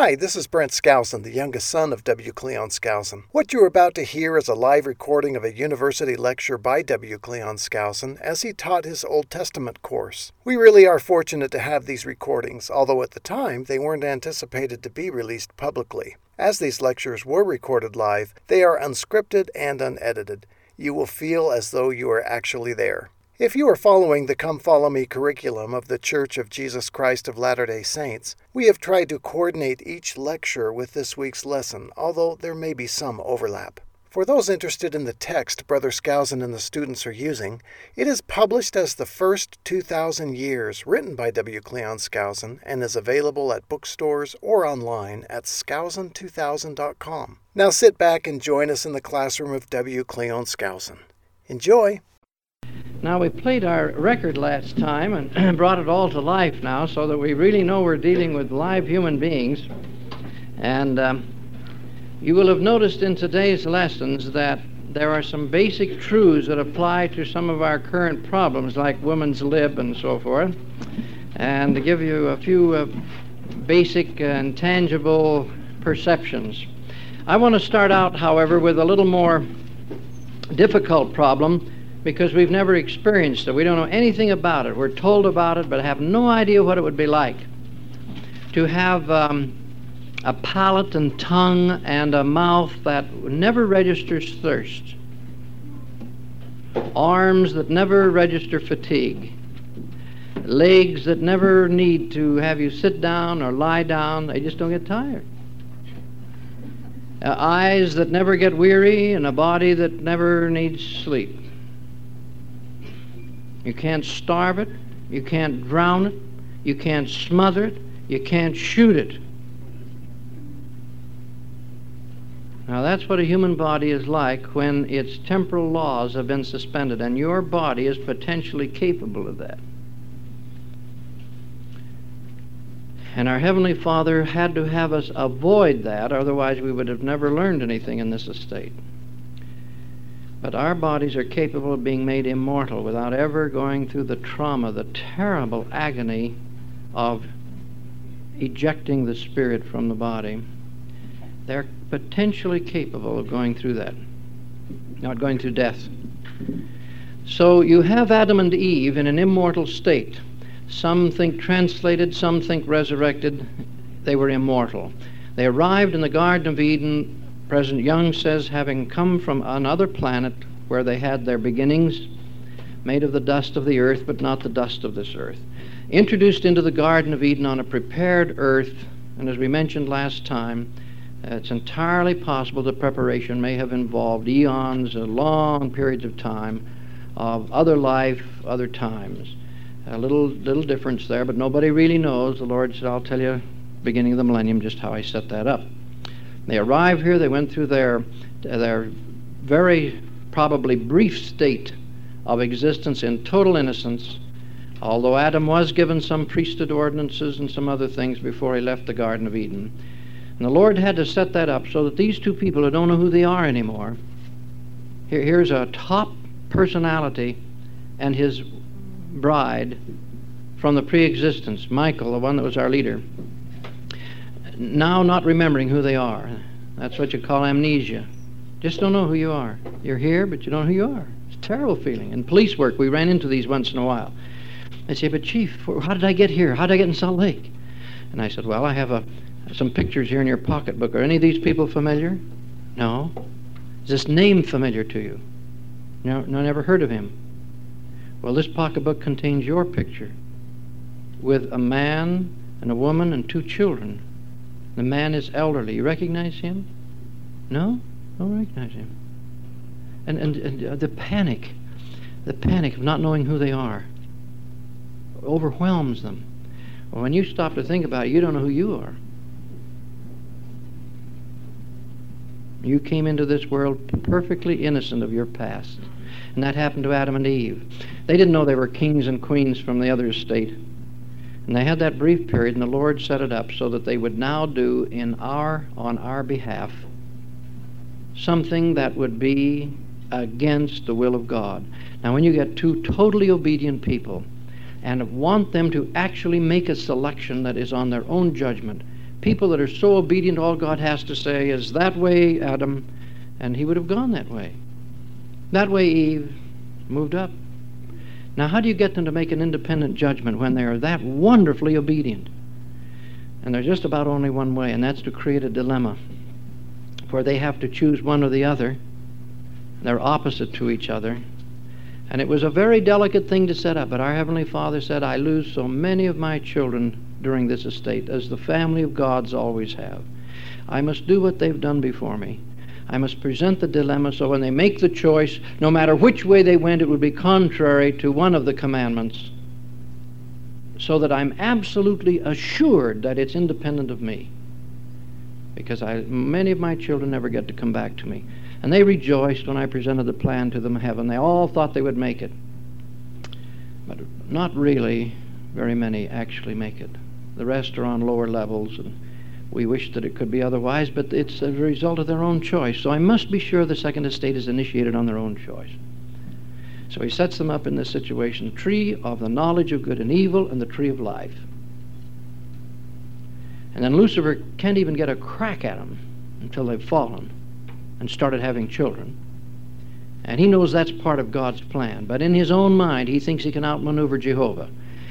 Hi, this is Brent Skousen, the youngest son of W. Cleon Skousen. What you are about to hear is a live recording of a university lecture by W. Cleon Skousen as he taught his Old Testament course. We really are fortunate to have these recordings, although at the time they weren't anticipated to be released publicly. As these lectures were recorded live, they are unscripted and unedited. You will feel as though you are actually there. If you are following the Come Follow Me curriculum of the Church of Jesus Christ of Latter day Saints, we have tried to coordinate each lecture with this week's lesson, although there may be some overlap. For those interested in the text Brother Skousen and the students are using, it is published as The First 2000 Years, written by W. Cleon Skousen, and is available at bookstores or online at skousen2000.com. Now sit back and join us in the classroom of W. Cleon Skousen. Enjoy! Now, we played our record last time and brought it all to life now so that we really know we're dealing with live human beings. And um, you will have noticed in today's lessons that there are some basic truths that apply to some of our current problems, like women's lib and so forth. And to give you a few uh, basic and tangible perceptions. I want to start out, however, with a little more difficult problem because we've never experienced it. We don't know anything about it. We're told about it, but have no idea what it would be like to have um, a palate and tongue and a mouth that never registers thirst, arms that never register fatigue, legs that never need to have you sit down or lie down, they just don't get tired. Uh, eyes that never get weary, and a body that never needs sleep. You can't starve it. You can't drown it. You can't smother it. You can't shoot it. Now, that's what a human body is like when its temporal laws have been suspended, and your body is potentially capable of that. And our Heavenly Father had to have us avoid that, otherwise, we would have never learned anything in this estate. But our bodies are capable of being made immortal without ever going through the trauma, the terrible agony of ejecting the spirit from the body. They're potentially capable of going through that, not going through death. So you have Adam and Eve in an immortal state. Some think translated, some think resurrected. They were immortal. They arrived in the Garden of Eden President Young says, having come from another planet where they had their beginnings, made of the dust of the earth, but not the dust of this earth, introduced into the Garden of Eden on a prepared earth, and as we mentioned last time, uh, it's entirely possible the preparation may have involved eons, uh, long periods of time, of other life, other times. A little, little difference there, but nobody really knows. The Lord said, I'll tell you, beginning of the millennium, just how I set that up. They arrived here, they went through their, their very probably brief state of existence in total innocence, although Adam was given some priesthood ordinances and some other things before he left the Garden of Eden. And the Lord had to set that up so that these two people who don't know who they are anymore, here, here's a top personality and his bride from the pre existence, Michael, the one that was our leader now not remembering who they are. That's what you call amnesia. Just don't know who you are. You're here, but you don't know who you are. It's a terrible feeling. In police work, we ran into these once in a while. They say, but Chief, how did I get here? How did I get in Salt Lake? And I said, well, I have a, some pictures here in your pocketbook. Are any of these people familiar? No. Is this name familiar to you? No, no, never heard of him. Well, this pocketbook contains your picture with a man and a woman and two children the man is elderly. You recognize him? No? Don't recognize him. And, and, and uh, the panic, the panic of not knowing who they are, overwhelms them. When you stop to think about it, you don't know who you are. You came into this world perfectly innocent of your past. And that happened to Adam and Eve. They didn't know they were kings and queens from the other estate. And they had that brief period, and the Lord set it up so that they would now do in our on our behalf something that would be against the will of God. Now, when you get two totally obedient people and want them to actually make a selection that is on their own judgment people that are so obedient, all God has to say is, That way, Adam, and he would have gone that way. That way, Eve moved up. Now, how do you get them to make an independent judgment when they are that wonderfully obedient? And there's just about only one way, and that's to create a dilemma where they have to choose one or the other. They're opposite to each other. And it was a very delicate thing to set up, but our Heavenly Father said, I lose so many of my children during this estate, as the family of gods always have. I must do what they've done before me. I must present the dilemma so when they make the choice, no matter which way they went, it would be contrary to one of the commandments, so that I'm absolutely assured that it's independent of me. Because I, many of my children never get to come back to me. And they rejoiced when I presented the plan to them heaven. They all thought they would make it. But not really very many actually make it. The rest are on lower levels, and we wish that it could be otherwise, but it's a result of their own choice. So I must be sure the second estate is initiated on their own choice. So he sets them up in this situation tree of the knowledge of good and evil and the tree of life. And then Lucifer can't even get a crack at them until they've fallen and started having children. And he knows that's part of God's plan. But in his own mind, he thinks he can outmaneuver Jehovah.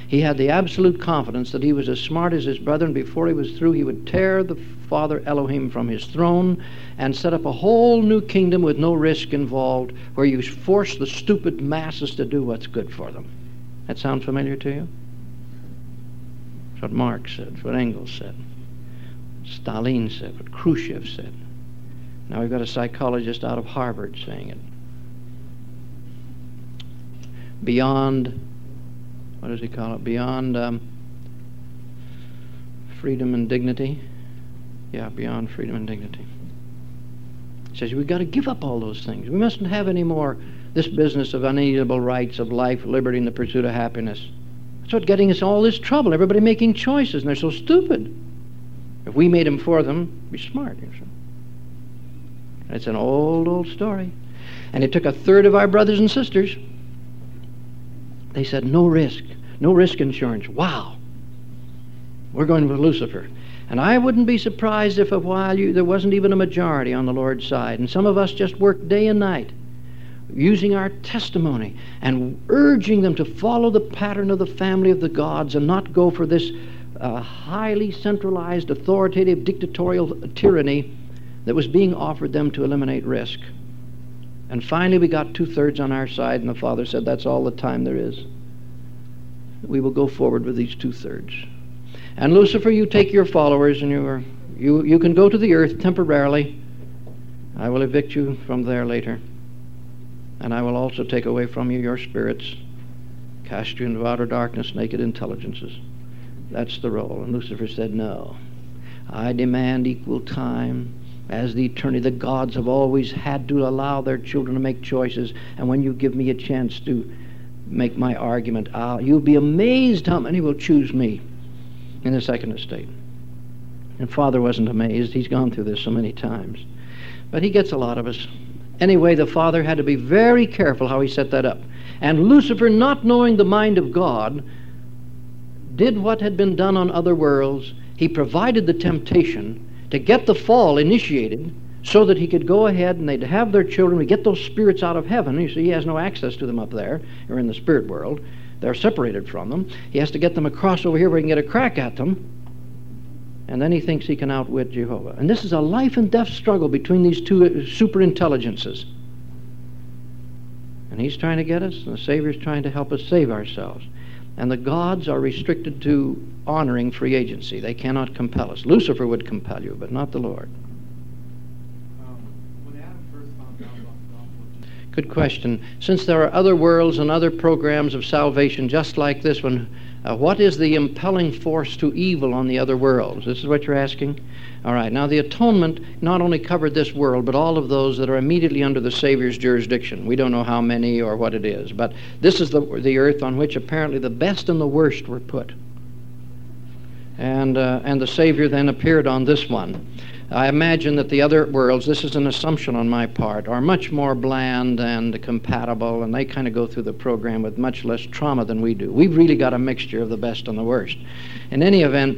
He had the absolute confidence that he was as smart as his brethren. Before he was through, he would tear the Father Elohim from his throne and set up a whole new kingdom with no risk involved, where you force the stupid masses to do what's good for them. That sound familiar to you? That's what Marx said, That's what Engels said, Stalin said, what Khrushchev said. Now we've got a psychologist out of Harvard saying it. Beyond, what does he call it? Beyond um, freedom and dignity. Yeah, beyond freedom and dignity. He says we've got to give up all those things. We mustn't have any more this business of unalienable rights of life, liberty, and the pursuit of happiness. That's what's getting us all this trouble. Everybody making choices, and they're so stupid. If we made them for them, be smart. It's an old, old story. And it took a third of our brothers and sisters. They said, no risk, no risk insurance. Wow. We're going with Lucifer. And I wouldn't be surprised if a while you, there wasn't even a majority on the Lord's side. And some of us just worked day and night using our testimony and urging them to follow the pattern of the family of the gods and not go for this uh, highly centralized, authoritative, dictatorial tyranny that was being offered them to eliminate risk. And finally, we got two thirds on our side, and the Father said, That's all the time there is. We will go forward with these two thirds. And Lucifer, you take your followers, and you, are, you, you can go to the earth temporarily. I will evict you from there later. And I will also take away from you your spirits, cast you into outer darkness, naked intelligences. That's the role. And Lucifer said, No. I demand equal time as the eternity. The gods have always had to allow their children to make choices, and when you give me a chance to make my argument, uh, you'll be amazed how many will choose me in the second estate. And Father wasn't amazed. He's gone through this so many times. But he gets a lot of us. Anyway, the Father had to be very careful how he set that up. And Lucifer, not knowing the mind of God, did what had been done on other worlds. He provided the temptation to get the fall initiated so that he could go ahead and they'd have their children, we get those spirits out of heaven. You see, he has no access to them up there or in the spirit world. They're separated from them. He has to get them across over here where he can get a crack at them. And then he thinks he can outwit Jehovah. And this is a life and death struggle between these two uh, super intelligences. And he's trying to get us, and the Savior's trying to help us save ourselves. And the gods are restricted to honoring free agency. They cannot compel us. Lucifer would compel you, but not the Lord. Good question. Since there are other worlds and other programs of salvation just like this one, uh, what is the impelling force to evil on the other worlds? This is what you're asking? All right. Now, the atonement not only covered this world, but all of those that are immediately under the Savior's jurisdiction. We don't know how many or what it is, but this is the, the earth on which apparently the best and the worst were put. And, uh, and the Savior then appeared on this one. I imagine that the other worlds, this is an assumption on my part, are much more bland and compatible, and they kind of go through the program with much less trauma than we do. We've really got a mixture of the best and the worst. In any event,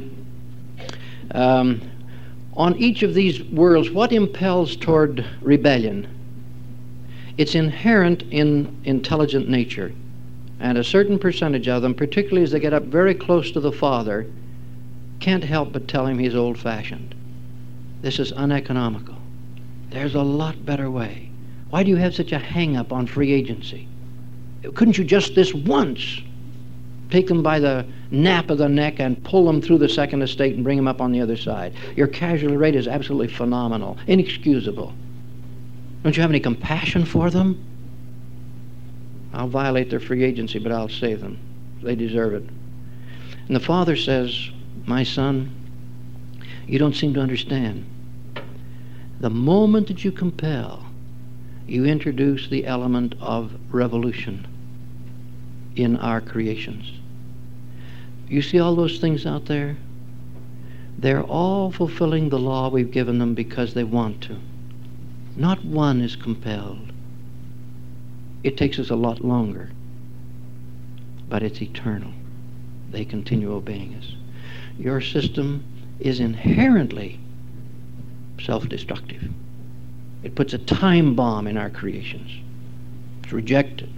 Um, on each of these worlds, what impels toward rebellion? It's inherent in intelligent nature. And a certain percentage of them, particularly as they get up very close to the Father, can't help but tell him he's old fashioned. This is uneconomical. There's a lot better way. Why do you have such a hang up on free agency? Couldn't you just this once take them by the nape of the neck and pull them through the second estate and bring them up on the other side? Your casualty rate is absolutely phenomenal, inexcusable. Don't you have any compassion for them? I'll violate their free agency, but I'll save them. They deserve it. And the father says, My son, you don't seem to understand. The moment that you compel, you introduce the element of revolution in our creations. You see all those things out there? They're all fulfilling the law we've given them because they want to. Not one is compelled. It takes us a lot longer, but it's eternal. They continue obeying us. Your system is inherently self destructive. It puts a time bomb in our creations. It's rejected.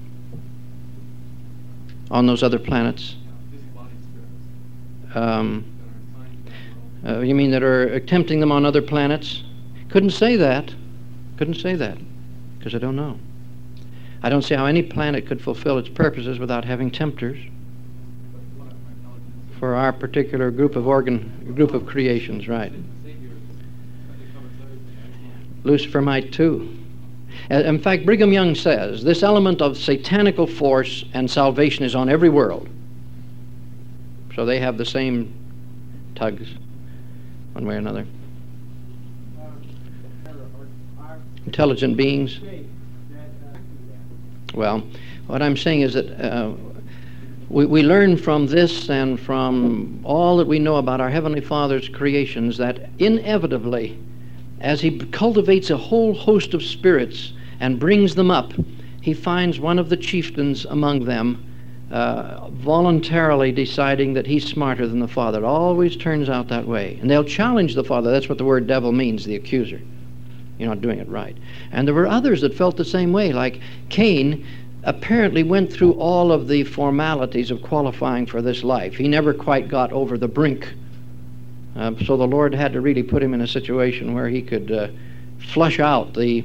On those other planets, um, uh, you mean that are attempting them on other planets? Couldn't say that. Couldn't say that because I don't know. I don't see how any planet could fulfill its purposes without having tempters for our particular group of organ group of creations, right? Lucifer might too. Uh, in fact, Brigham Young says this element of satanical force and salvation is on every world. So they have the same tugs, one way or another. Intelligent beings. Well, what I'm saying is that uh, we, we learn from this and from all that we know about our Heavenly Father's creations that inevitably, as He cultivates a whole host of spirits and brings them up, He finds one of the chieftains among them uh, voluntarily deciding that he's smarter than the Father. It always turns out that way. And they'll challenge the Father. That's what the word devil means, the accuser. You're not doing it right. And there were others that felt the same way, like Cain apparently went through all of the formalities of qualifying for this life. He never quite got over the brink. Uh, so the Lord had to really put him in a situation where he could uh, flush out the,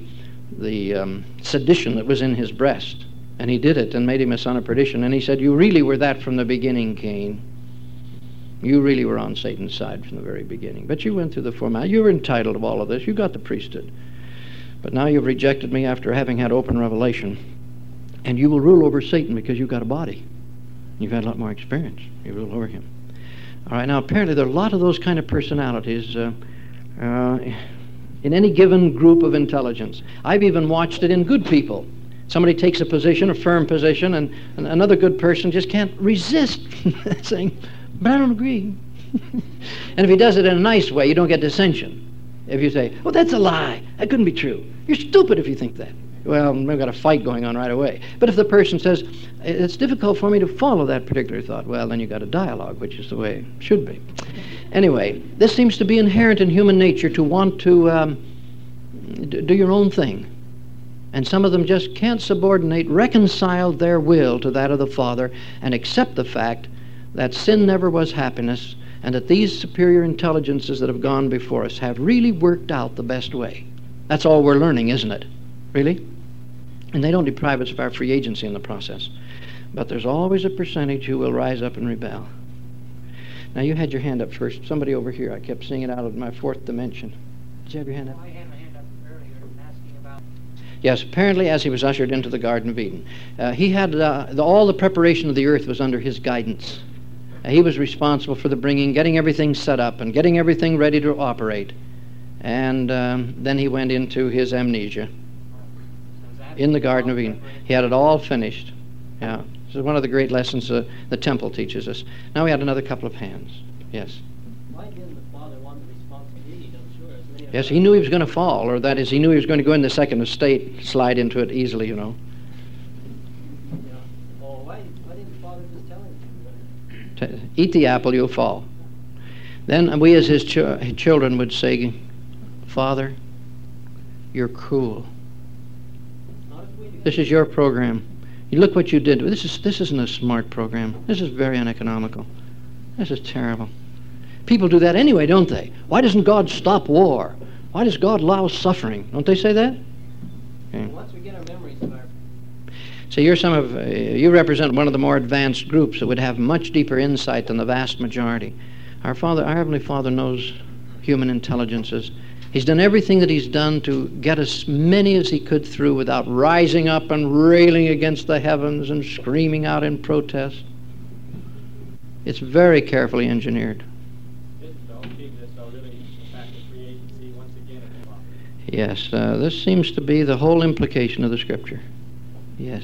the um, sedition that was in his breast. And he did it and made him a son of perdition. And he said, You really were that from the beginning, Cain. You really were on Satan's side from the very beginning. But you went through the formality. You were entitled to all of this. You got the priesthood. But now you've rejected me after having had open revelation. And you will rule over Satan because you've got a body. You've had a lot more experience. You rule over him. All right, now apparently there are a lot of those kind of personalities uh, uh, in any given group of intelligence. I've even watched it in good people. Somebody takes a position, a firm position, and, and another good person just can't resist saying, but I don't agree. and if he does it in a nice way, you don't get dissension. If you say, oh, that's a lie, that couldn't be true. You're stupid if you think that. Well, we've got a fight going on right away. But if the person says, it's difficult for me to follow that particular thought, well, then you've got a dialogue, which is the way it should be. Anyway, this seems to be inherent in human nature to want to um, do your own thing and some of them just can't subordinate, reconcile their will to that of the Father, and accept the fact that sin never was happiness, and that these superior intelligences that have gone before us have really worked out the best way. That's all we're learning, isn't it? Really? And they don't deprive us of our free agency in the process. But there's always a percentage who will rise up and rebel. Now, you had your hand up first. Somebody over here, I kept seeing it out of my fourth dimension. Did you have your hand up? Yes, apparently as he was ushered into the Garden of Eden. Uh, he had uh, the, all the preparation of the earth was under his guidance. Uh, he was responsible for the bringing, getting everything set up, and getting everything ready to operate. And um, then he went into his amnesia in the Garden of Eden. He had it all finished. Yeah, this is one of the great lessons uh, the temple teaches us. Now we had another couple of hands. Yes. Yes, he knew he was going to fall, or that is, he knew he was going to go in the second estate, slide into it easily, you know. Eat the apple, you'll fall. Then we, as his ch- children, would say, Father, you're cruel. This is your program. You look what you did. This is this isn't a smart program. This is very uneconomical. This is terrible. People do that anyway, don't they? Why doesn't God stop war? Why does God allow suffering? Don't they say that? Okay. Once we get our memories so you're some of uh, you represent one of the more advanced groups that would have much deeper insight than the vast majority. Our Father, our Heavenly Father, knows human intelligences. He's done everything that he's done to get as many as he could through without rising up and railing against the heavens and screaming out in protest. It's very carefully engineered. Yes, uh, this seems to be the whole implication of the scripture. Yes.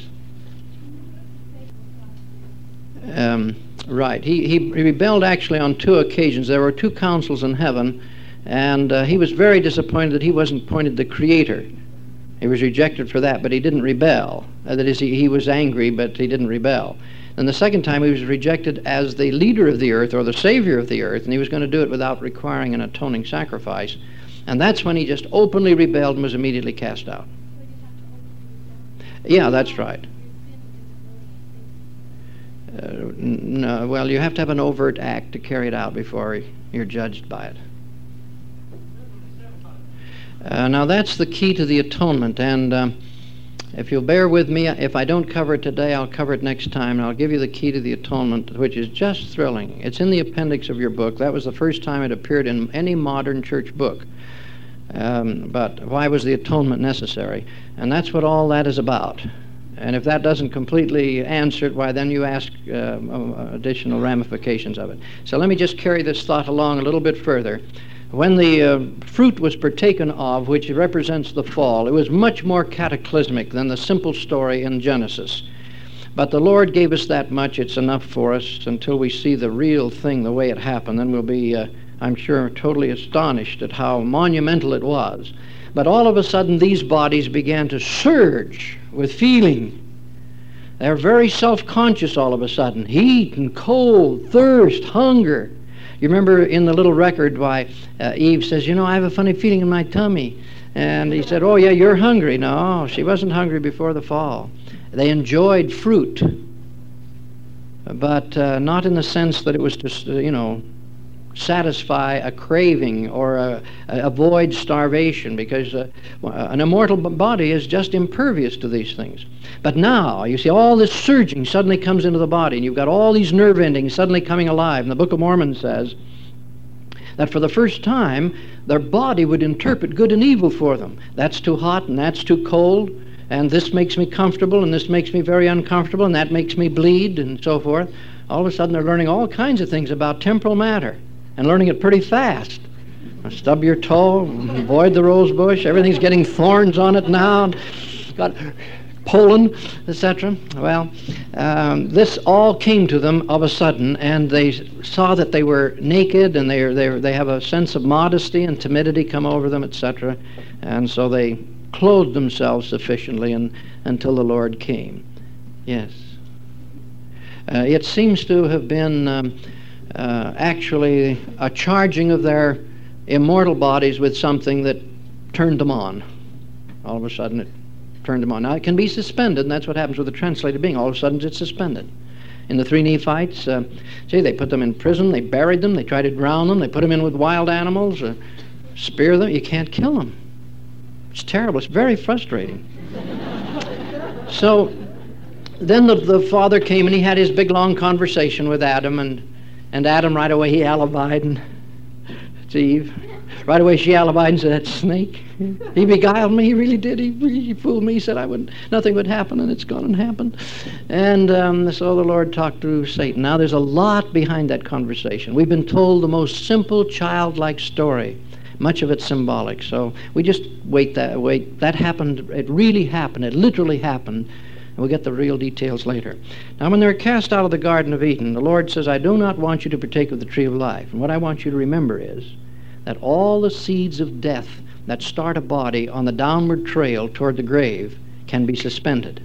Um, right. He, he rebelled actually on two occasions. There were two councils in heaven, and uh, he was very disappointed that he wasn't appointed the creator. He was rejected for that, but he didn't rebel. Uh, that is, he, he was angry, but he didn't rebel. And the second time, he was rejected as the leader of the earth or the savior of the earth, and he was going to do it without requiring an atoning sacrifice. And that's when he just openly rebelled and was immediately cast out. Yeah, that's right. Uh, no, well, you have to have an overt act to carry it out before you're judged by it. Uh, now, that's the key to the atonement. And um, if you'll bear with me, if I don't cover it today, I'll cover it next time. And I'll give you the key to the atonement, which is just thrilling. It's in the appendix of your book. That was the first time it appeared in any modern church book. Um, but why was the atonement necessary? And that's what all that is about. And if that doesn't completely answer it, why then you ask uh, additional ramifications of it. So let me just carry this thought along a little bit further. When the uh, fruit was partaken of, which represents the fall, it was much more cataclysmic than the simple story in Genesis. But the Lord gave us that much. It's enough for us until we see the real thing the way it happened. Then we'll be uh, I'm sure, totally astonished at how monumental it was. But all of a sudden, these bodies began to surge with feeling. They're very self conscious all of a sudden heat and cold, thirst, hunger. You remember in the little record why uh, Eve says, You know, I have a funny feeling in my tummy. And he said, Oh, yeah, you're hungry. No, she wasn't hungry before the fall. They enjoyed fruit, but uh, not in the sense that it was just, uh, you know, satisfy a craving or a, a avoid starvation because uh, an immortal body is just impervious to these things. But now, you see, all this surging suddenly comes into the body, and you've got all these nerve endings suddenly coming alive. And the Book of Mormon says that for the first time, their body would interpret good and evil for them. That's too hot, and that's too cold, and this makes me comfortable, and this makes me very uncomfortable, and that makes me bleed, and so forth. All of a sudden, they're learning all kinds of things about temporal matter and learning it pretty fast. Stub your toe, avoid the rose bush. Everything's getting thorns on it now. Got pollen, etc. Well, um, this all came to them of a sudden, and they saw that they were naked, and they they they have a sense of modesty and timidity come over them, etc. And so they clothed themselves sufficiently and, until the Lord came. Yes. Uh, it seems to have been. Um, uh, actually a charging of their immortal bodies with something that turned them on. All of a sudden, it turned them on. Now, it can be suspended, and that's what happens with a translated being. All of a sudden, it's suspended. In the three Nephites, uh, see, they put them in prison, they buried them, they tried to drown them, they put them in with wild animals, uh, spear them. You can't kill them. It's terrible. It's very frustrating. so then the, the father came and he had his big long conversation with Adam and and Adam, right away, he alibied, and it's Eve. Right away, she alibied and said, "That snake. He beguiled me. He really did. He, he fooled me. He said I would, nothing would happen, and it's gone and happened." And um, so the Lord talked to Satan. Now, there's a lot behind that conversation. We've been told the most simple, childlike story. Much of it symbolic. So we just wait that wait. That happened. It really happened. It literally happened And we'll get the real details later. Now, when they're cast out of the Garden of Eden, the Lord says, I do not want you to partake of the tree of life. And what I want you to remember is that all the seeds of death that start a body on the downward trail toward the grave can be suspended,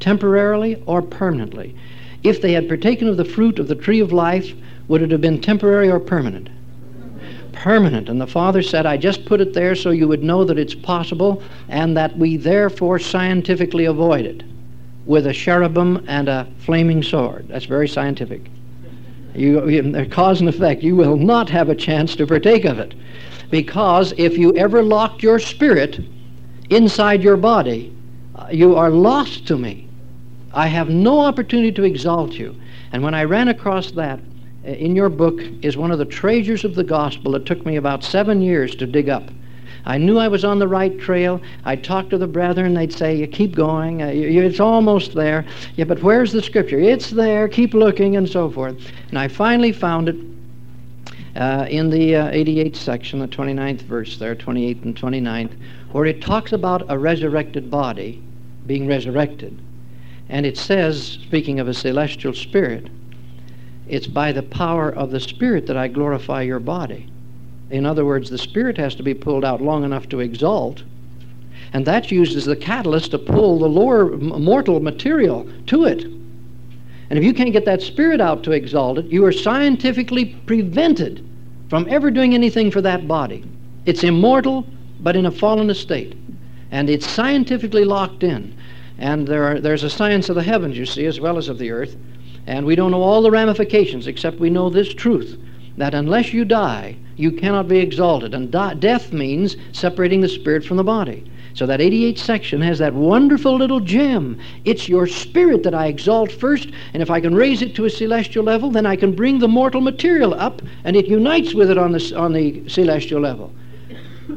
temporarily or permanently. If they had partaken of the fruit of the tree of life, would it have been temporary or permanent? permanent. And the Father said, I just put it there so you would know that it's possible and that we therefore scientifically avoid it with a cherubim and a flaming sword. That's very scientific. You, you, cause and effect. You will not have a chance to partake of it. Because if you ever locked your spirit inside your body, uh, you are lost to me. I have no opportunity to exalt you. And when I ran across that, uh, in your book is one of the treasures of the gospel that took me about seven years to dig up. I knew I was on the right trail. I'd talk to the brethren. They'd say, "You keep going. Uh, you, it's almost there." Yeah, but where's the scripture? It's there. Keep looking, and so forth. And I finally found it uh, in the uh, 88th section, the 29th verse there, 28th and 29th, where it talks about a resurrected body being resurrected. And it says, speaking of a celestial spirit, it's by the power of the Spirit that I glorify your body. In other words, the Spirit has to be pulled out long enough to exalt, and that's used as the catalyst to pull the lower mortal material to it. And if you can't get that Spirit out to exalt it, you are scientifically prevented from ever doing anything for that body. It's immortal, but in a fallen estate. And it's scientifically locked in. And there are, there's a science of the heavens, you see, as well as of the earth. And we don't know all the ramifications, except we know this truth that unless you die, you cannot be exalted. And di- death means separating the spirit from the body. So that 88 section has that wonderful little gem. It's your spirit that I exalt first, and if I can raise it to a celestial level, then I can bring the mortal material up, and it unites with it on the, on the celestial level.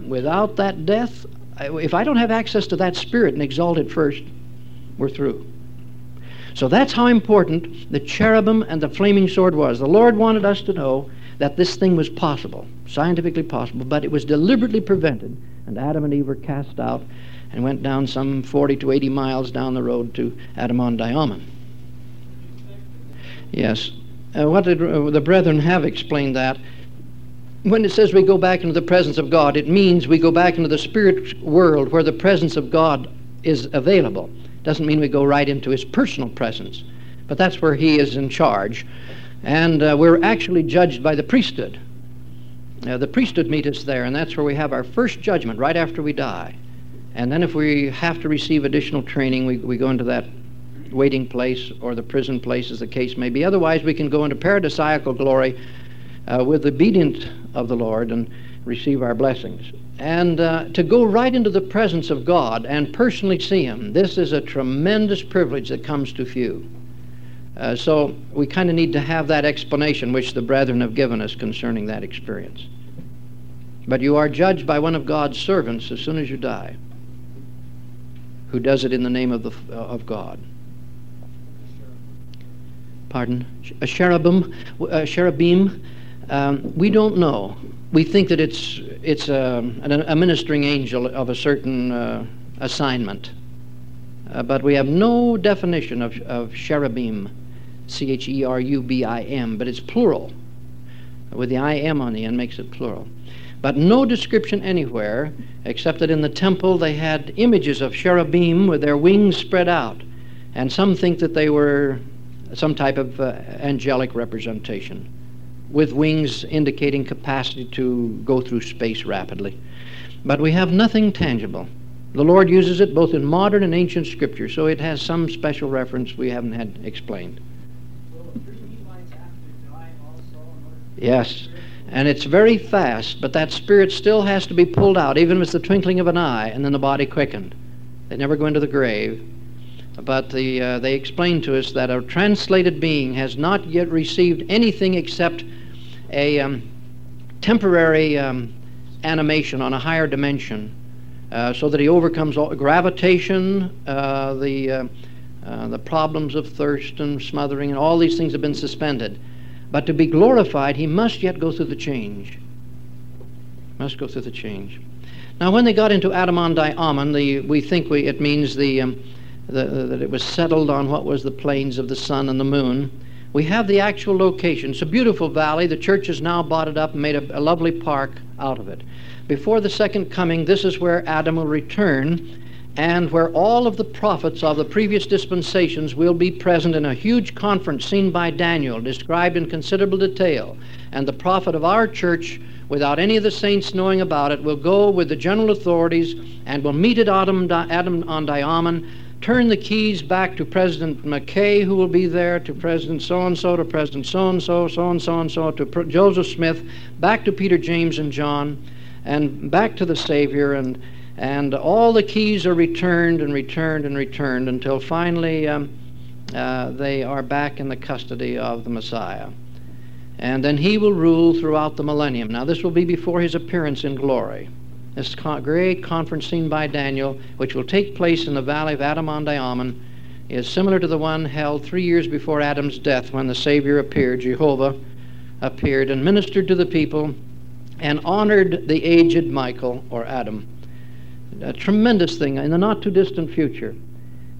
Without that death, if I don't have access to that spirit and exalt it first, we're through. So that's how important the cherubim and the flaming sword was. The Lord wanted us to know that this thing was possible, scientifically possible, but it was deliberately prevented. And Adam and Eve were cast out and went down some 40 to 80 miles down the road to Adam-ondi-Ahman. Yes. Uh, what did uh, the brethren have explained that? When it says we go back into the presence of God, it means we go back into the spirit world where the presence of God is available. Doesn't mean we go right into his personal presence, but that's where he is in charge. And uh, we're actually judged by the priesthood. Uh, the priesthood meet us there, and that's where we have our first judgment right after we die. And then, if we have to receive additional training, we, we go into that waiting place or the prison place, as the case may be. Otherwise, we can go into paradisiacal glory uh, with the obedience of the Lord and receive our blessings. And uh, to go right into the presence of God and personally see Him, this is a tremendous privilege that comes to few. Uh, so we kind of need to have that explanation which the brethren have given us concerning that experience. But you are judged by one of God's servants as soon as you die, who does it in the name of, the, uh, of God. Pardon? A cherubim, a cherubim um, we don't know we think that it's, it's a, a ministering angel of a certain uh, assignment. Uh, but we have no definition of, of cherubim, C H E R U B I M, but it's plural. With the I M on the end makes it plural. But no description anywhere, except that in the temple they had images of cherubim with their wings spread out. And some think that they were some type of uh, angelic representation with wings indicating capacity to go through space rapidly. But we have nothing tangible. The Lord uses it both in modern and ancient scripture, so it has some special reference we haven't had explained. Yes, and it's very fast, but that spirit still has to be pulled out, even if it's the twinkling of an eye, and then the body quickened. They never go into the grave. But the, uh, they explain to us that a translated being has not yet received anything except a um, temporary um, animation on a higher dimension uh, so that he overcomes all, gravitation, uh, the, uh, uh, the problems of thirst and smothering, and all these things have been suspended. But to be glorified, he must yet go through the change. Must go through the change. Now, when they got into Adam-ondi-Ahman, the, we think we, it means the, um, the, that it was settled on what was the plains of the sun and the moon. We have the actual location. It's a beautiful valley. The church has now bought it up and made a, a lovely park out of it. Before the second coming, this is where Adam will return and where all of the prophets of the previous dispensations will be present in a huge conference seen by Daniel, described in considerable detail. And the prophet of our church without any of the saints knowing about it, will go with the general authorities and will meet at Adam, Adam-ondi-Ahman, turn the keys back to President McKay, who will be there, to President so and so, to President so and so, so and so and so, to Joseph Smith, back to Peter, James, and John, and back to the Savior, and and all the keys are returned and returned and returned until finally um, uh, they are back in the custody of the Messiah. And then he will rule throughout the millennium. Now, this will be before his appearance in glory. This great conference seen by Daniel, which will take place in the valley of Adam-ondi-Ahman, is similar to the one held three years before Adam's death when the Savior appeared, Jehovah appeared, and ministered to the people and honored the aged Michael or Adam. A tremendous thing in the not too distant future.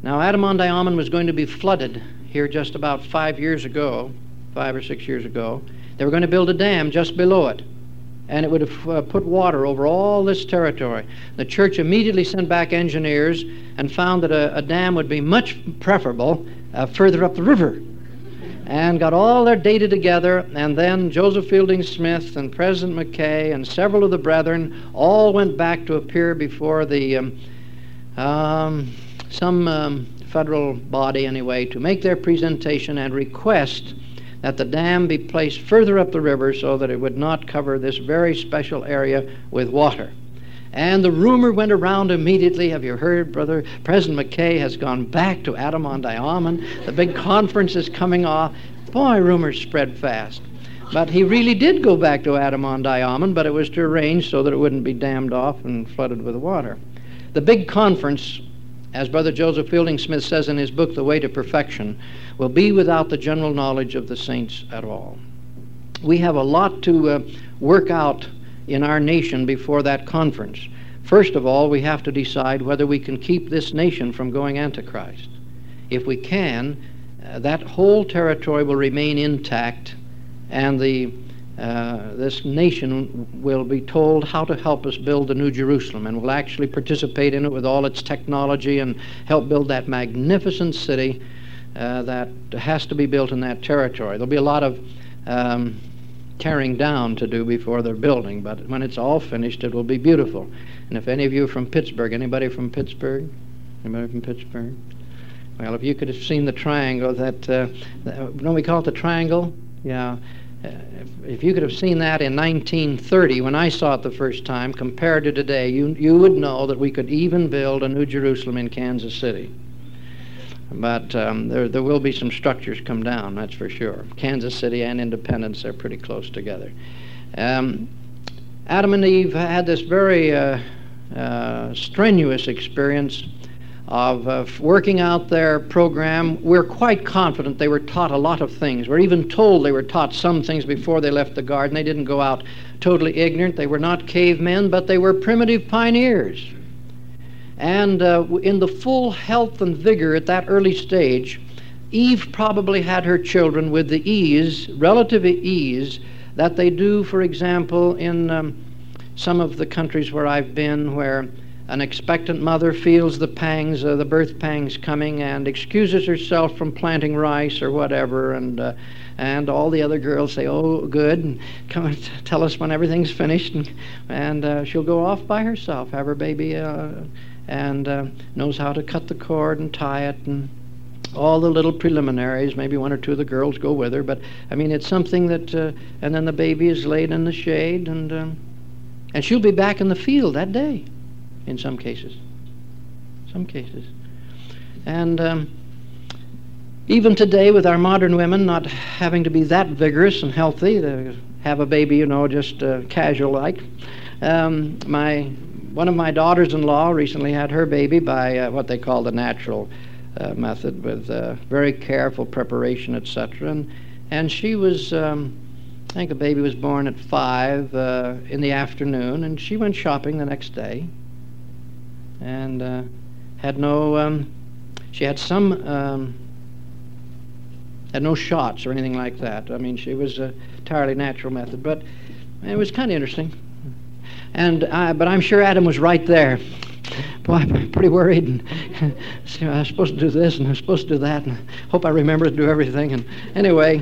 Now, Adam-ondi-Ahman was going to be flooded here just about five years ago, five or six years ago. They were going to build a dam just below it, and it would have uh, put water over all this territory. The church immediately sent back engineers and found that a, a dam would be much preferable uh, further up the river. And got all their data together, and then Joseph Fielding Smith and President McKay and several of the brethren all went back to appear before the um, um, some um, federal body anyway to make their presentation and request that the dam be placed further up the river so that it would not cover this very special area with water. And the rumor went around immediately. Have you heard, brother? President McKay has gone back to Adam-ondi-Ahman. The big conference is coming off. Boy, rumors spread fast. But he really did go back to Adam-ondi-Ahman, but it was to arrange so that it wouldn't be dammed off and flooded with water. The big conference, as Brother Joseph Fielding Smith says in his book, The Way to Perfection, will be without the general knowledge of the saints at all. We have a lot to uh, work out in our nation before that conference. First of all, we have to decide whether we can keep this nation from going Antichrist. If we can, uh, that whole territory will remain intact, and the uh, this nation will be told how to help us build the New Jerusalem and will actually participate in it with all its technology and help build that magnificent city uh, that has to be built in that territory. There'll be a lot of um, tearing down to do before they're building, but when it's all finished, it will be beautiful. And if any of you from Pittsburgh, anybody from Pittsburgh? Anybody from Pittsburgh? Well, if you could have seen the triangle that, uh, don't we call it the triangle? Yeah. Uh, if, you could have seen that in 1930 when I saw it the first time compared to today, you, you would know that we could even build a New Jerusalem in Kansas City. But um, there, there will be some structures come down, that's for sure. Kansas City and Independence, they're pretty close together. Um, Adam and Eve had this very uh, uh, strenuous experience of uh, working out their program. We're quite confident they were taught a lot of things. We're even told they were taught some things before they left the garden. They didn't go out totally ignorant. They were not cavemen, but they were primitive pioneers. And uh, in the full health and vigor at that early stage, Eve probably had her children with the ease, relative ease, that they do, for example, in um, some of the countries where I've been, where an expectant mother feels the pangs, uh, the birth pangs coming, and excuses herself from planting rice or whatever, and uh, and all the other girls say, "Oh, good," and come and tell us when everything's finished, and, and uh, she'll go off by herself, have her baby uh, and uh, knows how to cut the cord and tie it and all the little preliminaries. Maybe one or two of the girls go with her, but I mean, it's something that. Uh, and then the baby is laid in the shade, and um, and she'll be back in the field that day, in some cases. Some cases, and. Um, even today, with our modern women not having to be that vigorous and healthy to have a baby, you know, just uh, casual like, um, my one of my daughters-in-law recently had her baby by uh, what they call the natural uh, method, with uh, very careful preparation, etc. And, and she was, um, I think the baby was born at five uh, in the afternoon, and she went shopping the next day, and uh, had no. Um, she had some. Um, had no shots or anything like that. I mean, she was a entirely natural method, but it was kind of interesting. And I, but I'm sure Adam was right there boy, I'm pretty worried. And see, I was supposed to do this and I was supposed to do that, and hope I remember to do everything. And anyway,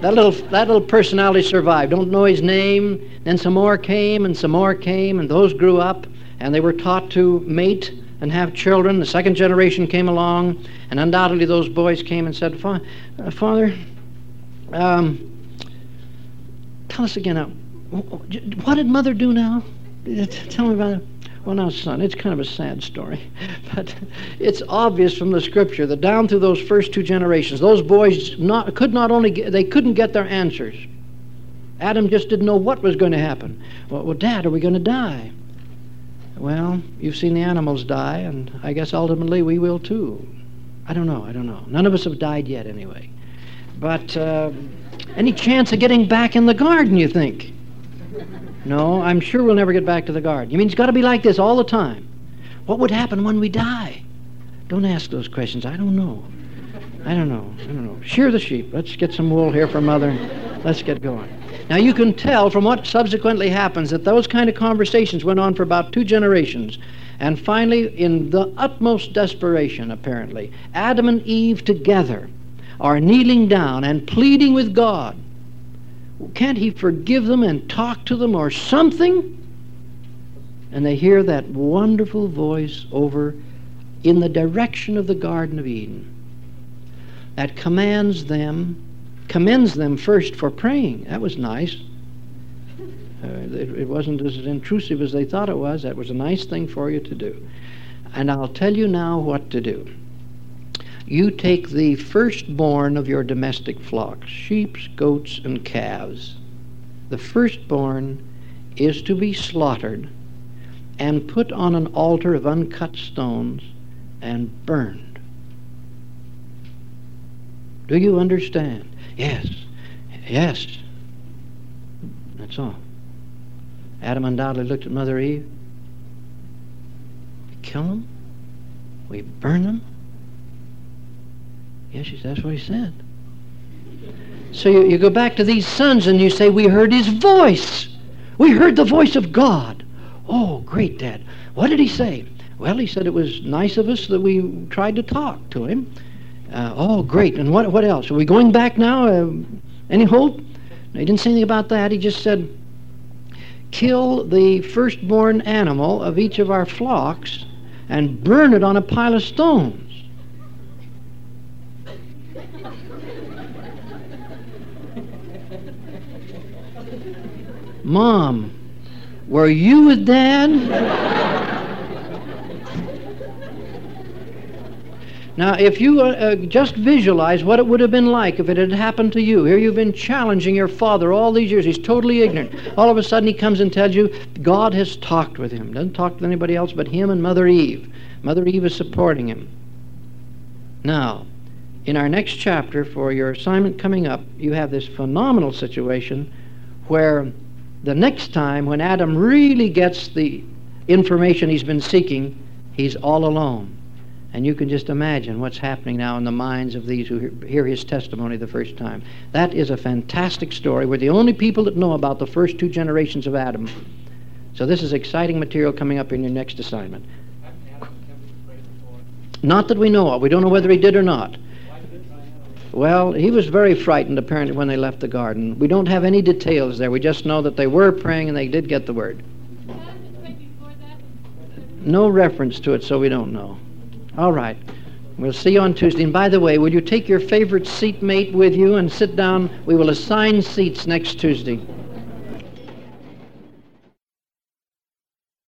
that little that little personality survived. Don't know his name. Then some more came, and some more came, and those grew up, and they were taught to mate and have children. The second generation came along, and undoubtedly those boys came and said, uh, Father, um, tell us again, uh, what did mother do now? Tell me about it. Well, now, son, it's kind of a sad story, but it's obvious from the scripture that down through those first two generations, those boys not, could not only get, they couldn't get their answers. Adam just didn't know what was going to happen. Well, well Dad, are we going to die? Well, you've seen the animals die, and I guess ultimately we will too. I don't know. I don't know. None of us have died yet, anyway. But uh, any chance of getting back in the garden? You think? No, I'm sure we'll never get back to the garden. You mean it's got to be like this all the time? What would happen when we die? Don't ask those questions. I don't know. I don't know. I don't know. Shear the sheep. Let's get some wool here for mother. Let's get going. Now you can tell from what subsequently happens that those kind of conversations went on for about two generations. And finally, in the utmost desperation, apparently, Adam and Eve together are kneeling down and pleading with God can't he forgive them and talk to them or something? And they hear that wonderful voice over in the direction of the Garden of Eden that commands them, commends them first for praying. That was nice. Uh, it, it wasn't as intrusive as they thought it was. That was a nice thing for you to do. And I'll tell you now what to do you take the firstborn of your domestic flocks, sheep, goats, and calves. The firstborn is to be slaughtered and put on an altar of uncut stones and burned. Do you understand? Yes. Yes. That's all. Adam undoubtedly looked at Mother Eve. We kill them? We burn them? Yes, said, that's what he said. So you, you go back to these sons and you say, We heard his voice. We heard the voice of God. Oh, great, Dad. What did he say? Well, he said it was nice of us that we tried to talk to him. Uh, oh, great. And what, what else? Are we going back now? Uh, any hope? No, he didn't say anything about that. He just said, kill the firstborn animal of each of our flocks and burn it on a pile of stones. Mom, were you with Dad? now, if you uh, uh, just visualize what it would have been like if it had happened to you. Here you've been challenging your father all these years. He's totally ignorant. All of a sudden, he comes and tells you God has talked with him. Doesn't talk to anybody else but him and Mother Eve. Mother Eve is supporting him. Now, in our next chapter, for your assignment coming up, you have this phenomenal situation where the next time when Adam really gets the information he's been seeking, he's all alone. And you can just imagine what's happening now in the minds of these who hear his testimony the first time. That is a fantastic story. We're the only people that know about the first two generations of Adam. So this is exciting material coming up in your next assignment. Not that we know of. We don't know whether he did or not. Well, he was very frightened apparently when they left the garden. We don't have any details there. We just know that they were praying and they did get the word. No reference to it, so we don't know. All right. We'll see you on Tuesday. And by the way, will you take your favorite seatmate with you and sit down? We will assign seats next Tuesday.